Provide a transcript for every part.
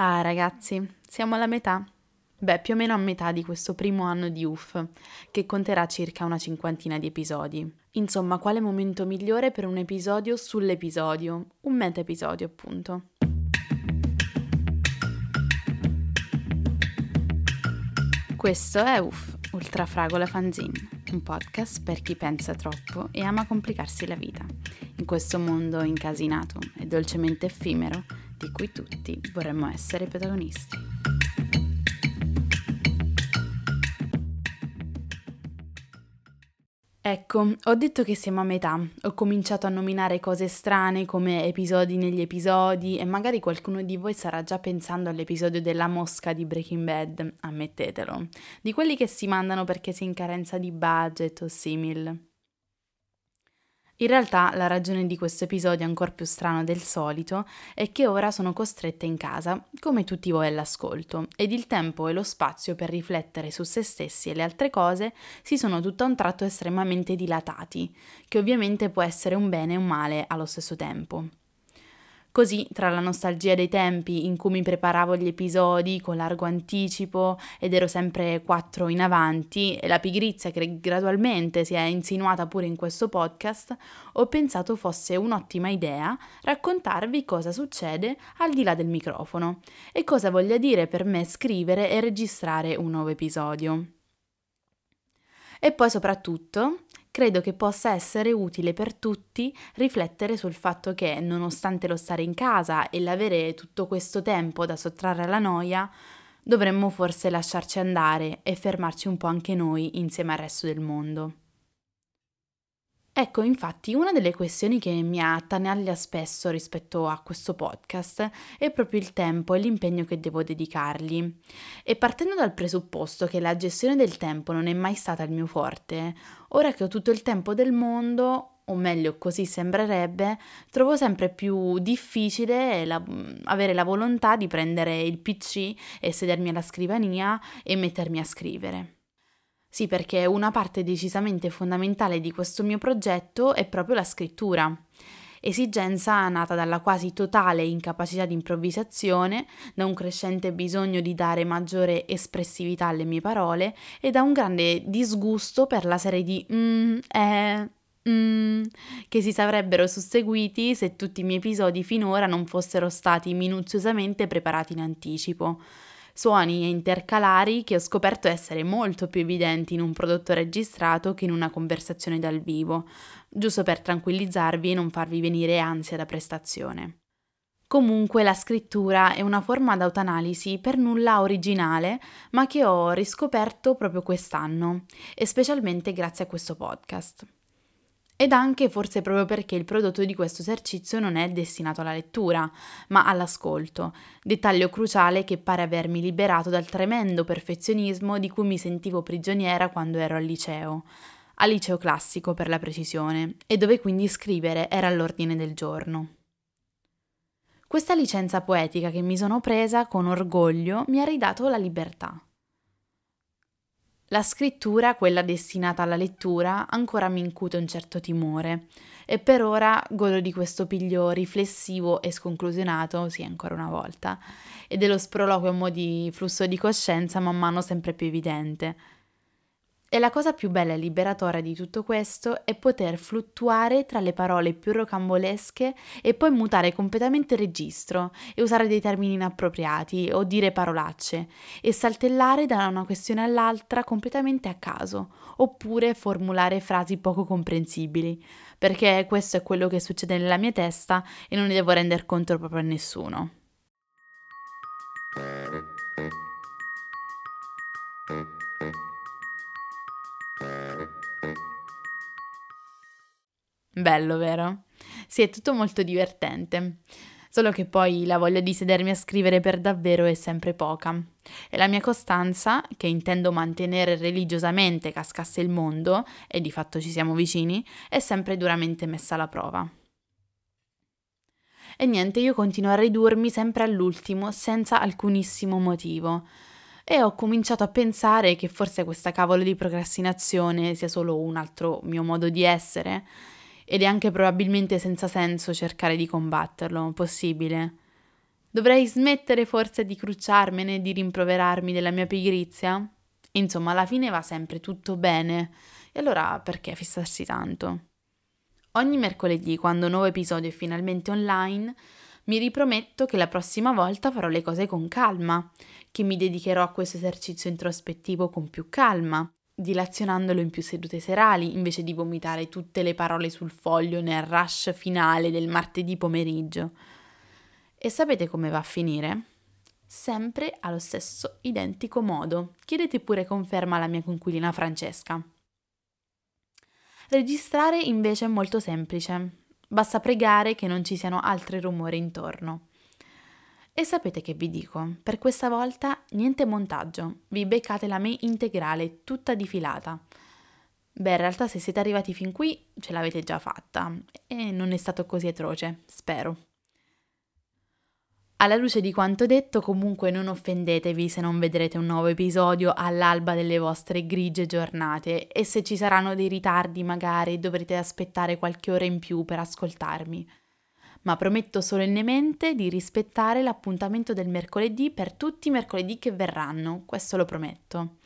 Ah, ragazzi, siamo alla metà. Beh, più o meno a metà di questo primo anno di UF, che conterà circa una cinquantina di episodi. Insomma, quale momento migliore per un episodio sull'episodio? Un meta episodio, appunto. Questo è UF, Ultrafragola Fanzine, un podcast per chi pensa troppo e ama complicarsi la vita, in questo mondo incasinato e dolcemente effimero di cui tutti vorremmo essere protagonisti. Ecco, ho detto che siamo a metà, ho cominciato a nominare cose strane come episodi negli episodi e magari qualcuno di voi starà già pensando all'episodio della mosca di Breaking Bad, ammettetelo, di quelli che si mandano perché si è in carenza di budget o simil. In realtà la ragione di questo episodio ancora più strano del solito è che ora sono costretta in casa, come tutti voi all'ascolto, ed il tempo e lo spazio per riflettere su se stessi e le altre cose si sono tutto a un tratto estremamente dilatati, che ovviamente può essere un bene e un male allo stesso tempo. Così, tra la nostalgia dei tempi in cui mi preparavo gli episodi con largo anticipo ed ero sempre quattro in avanti, e la pigrizia che gradualmente si è insinuata pure in questo podcast, ho pensato fosse un'ottima idea raccontarvi cosa succede al di là del microfono e cosa voglia dire per me scrivere e registrare un nuovo episodio. E poi soprattutto credo che possa essere utile per tutti riflettere sul fatto che, nonostante lo stare in casa e l'avere tutto questo tempo da sottrarre alla noia, dovremmo forse lasciarci andare e fermarci un po' anche noi insieme al resto del mondo. Ecco, infatti, una delle questioni che mi attanaglia spesso rispetto a questo podcast è proprio il tempo e l'impegno che devo dedicargli. E partendo dal presupposto che la gestione del tempo non è mai stata il mio forte, ora che ho tutto il tempo del mondo, o meglio così sembrerebbe, trovo sempre più difficile la, avere la volontà di prendere il PC e sedermi alla scrivania e mettermi a scrivere. Sì, perché una parte decisamente fondamentale di questo mio progetto è proprio la scrittura. Esigenza nata dalla quasi totale incapacità di improvvisazione, da un crescente bisogno di dare maggiore espressività alle mie parole e da un grande disgusto per la serie di mm, eh, mm, che si sarebbero susseguiti se tutti i miei episodi finora non fossero stati minuziosamente preparati in anticipo suoni intercalari che ho scoperto essere molto più evidenti in un prodotto registrato che in una conversazione dal vivo, giusto per tranquillizzarvi e non farvi venire ansia da prestazione. Comunque la scrittura è una forma d'autoanalisi per nulla originale, ma che ho riscoperto proprio quest'anno, e specialmente grazie a questo podcast. Ed anche forse proprio perché il prodotto di questo esercizio non è destinato alla lettura, ma all'ascolto, dettaglio cruciale che pare avermi liberato dal tremendo perfezionismo di cui mi sentivo prigioniera quando ero al liceo, al liceo classico per la precisione, e dove quindi scrivere era all'ordine del giorno. Questa licenza poetica che mi sono presa con orgoglio mi ha ridato la libertà. La scrittura, quella destinata alla lettura, ancora mi incute un certo timore e per ora godo di questo piglio riflessivo e sconclusionato, sì ancora una volta, e dello sproloquio mo di flusso di coscienza man mano sempre più evidente. E la cosa più bella e liberatoria di tutto questo è poter fluttuare tra le parole più rocambolesche e poi mutare completamente registro e usare dei termini inappropriati o dire parolacce e saltellare da una questione all'altra completamente a caso oppure formulare frasi poco comprensibili perché questo è quello che succede nella mia testa e non ne devo render conto proprio a nessuno. Bello, vero? Sì, è tutto molto divertente. solo che poi la voglia di sedermi a scrivere per davvero è sempre poca. E la mia costanza, che intendo mantenere religiosamente cascasse il mondo, e di fatto ci siamo vicini, è sempre duramente messa alla prova. E niente, io continuo a ridurmi sempre all'ultimo, senza alcunissimo motivo. E ho cominciato a pensare che forse questa cavolo di procrastinazione sia solo un altro mio modo di essere, ed è anche probabilmente senza senso cercare di combatterlo, possibile. Dovrei smettere forse di crucciarmene, di rimproverarmi della mia pigrizia? Insomma, alla fine va sempre tutto bene, e allora perché fissarsi tanto? Ogni mercoledì, quando un nuovo episodio è finalmente online, mi riprometto che la prossima volta farò le cose con calma, che mi dedicherò a questo esercizio introspettivo con più calma, dilazionandolo in più sedute serali invece di vomitare tutte le parole sul foglio nel rush finale del martedì pomeriggio. E sapete come va a finire? Sempre allo stesso identico modo. Chiedete pure conferma alla mia conquilina Francesca. Registrare invece è molto semplice. Basta pregare che non ci siano altri rumori intorno. E sapete che vi dico? Per questa volta niente montaggio, vi beccate la mail integrale, tutta di filata. Beh, in realtà se siete arrivati fin qui ce l'avete già fatta e non è stato così atroce, spero. Alla luce di quanto detto, comunque non offendetevi se non vedrete un nuovo episodio all'alba delle vostre grigie giornate e se ci saranno dei ritardi magari dovrete aspettare qualche ora in più per ascoltarmi. Ma prometto solennemente di rispettare l'appuntamento del mercoledì per tutti i mercoledì che verranno, questo lo prometto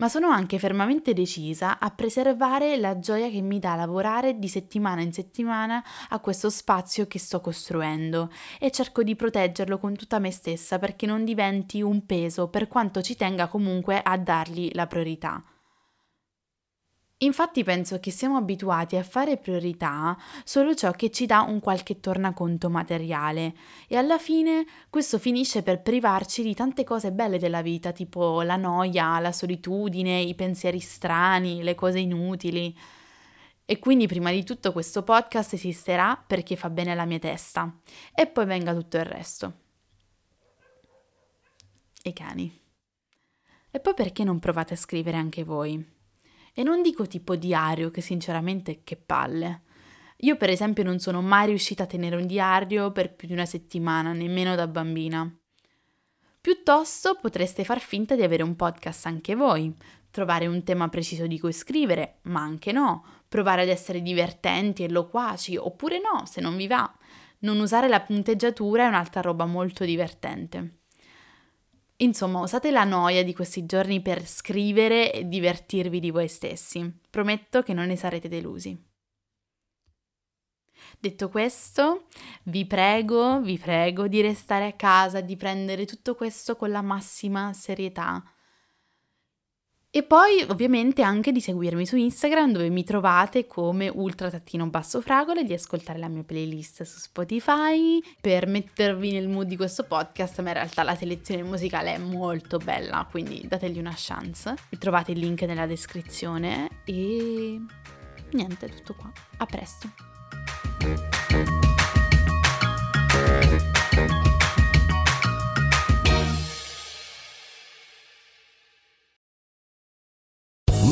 ma sono anche fermamente decisa a preservare la gioia che mi dà lavorare di settimana in settimana a questo spazio che sto costruendo e cerco di proteggerlo con tutta me stessa perché non diventi un peso per quanto ci tenga comunque a dargli la priorità. Infatti penso che siamo abituati a fare priorità solo ciò che ci dà un qualche tornaconto materiale e alla fine questo finisce per privarci di tante cose belle della vita, tipo la noia, la solitudine, i pensieri strani, le cose inutili. E quindi prima di tutto questo podcast esisterà perché fa bene alla mia testa e poi venga tutto il resto. I cani. E poi perché non provate a scrivere anche voi? E non dico tipo diario, che sinceramente che palle. Io per esempio non sono mai riuscita a tenere un diario per più di una settimana, nemmeno da bambina. Piuttosto potreste far finta di avere un podcast anche voi, trovare un tema preciso di cui scrivere, ma anche no, provare ad essere divertenti e loquaci, oppure no, se non vi va. Non usare la punteggiatura è un'altra roba molto divertente. Insomma, usate la noia di questi giorni per scrivere e divertirvi di voi stessi. Prometto che non ne sarete delusi. Detto questo, vi prego, vi prego di restare a casa, di prendere tutto questo con la massima serietà e poi ovviamente anche di seguirmi su Instagram dove mi trovate come ultra tattino basso fragole, di ascoltare la mia playlist su Spotify per mettervi nel mood di questo podcast, ma in realtà la selezione musicale è molto bella, quindi dategli una chance. Vi trovate il link nella descrizione e niente, tutto qua. A presto.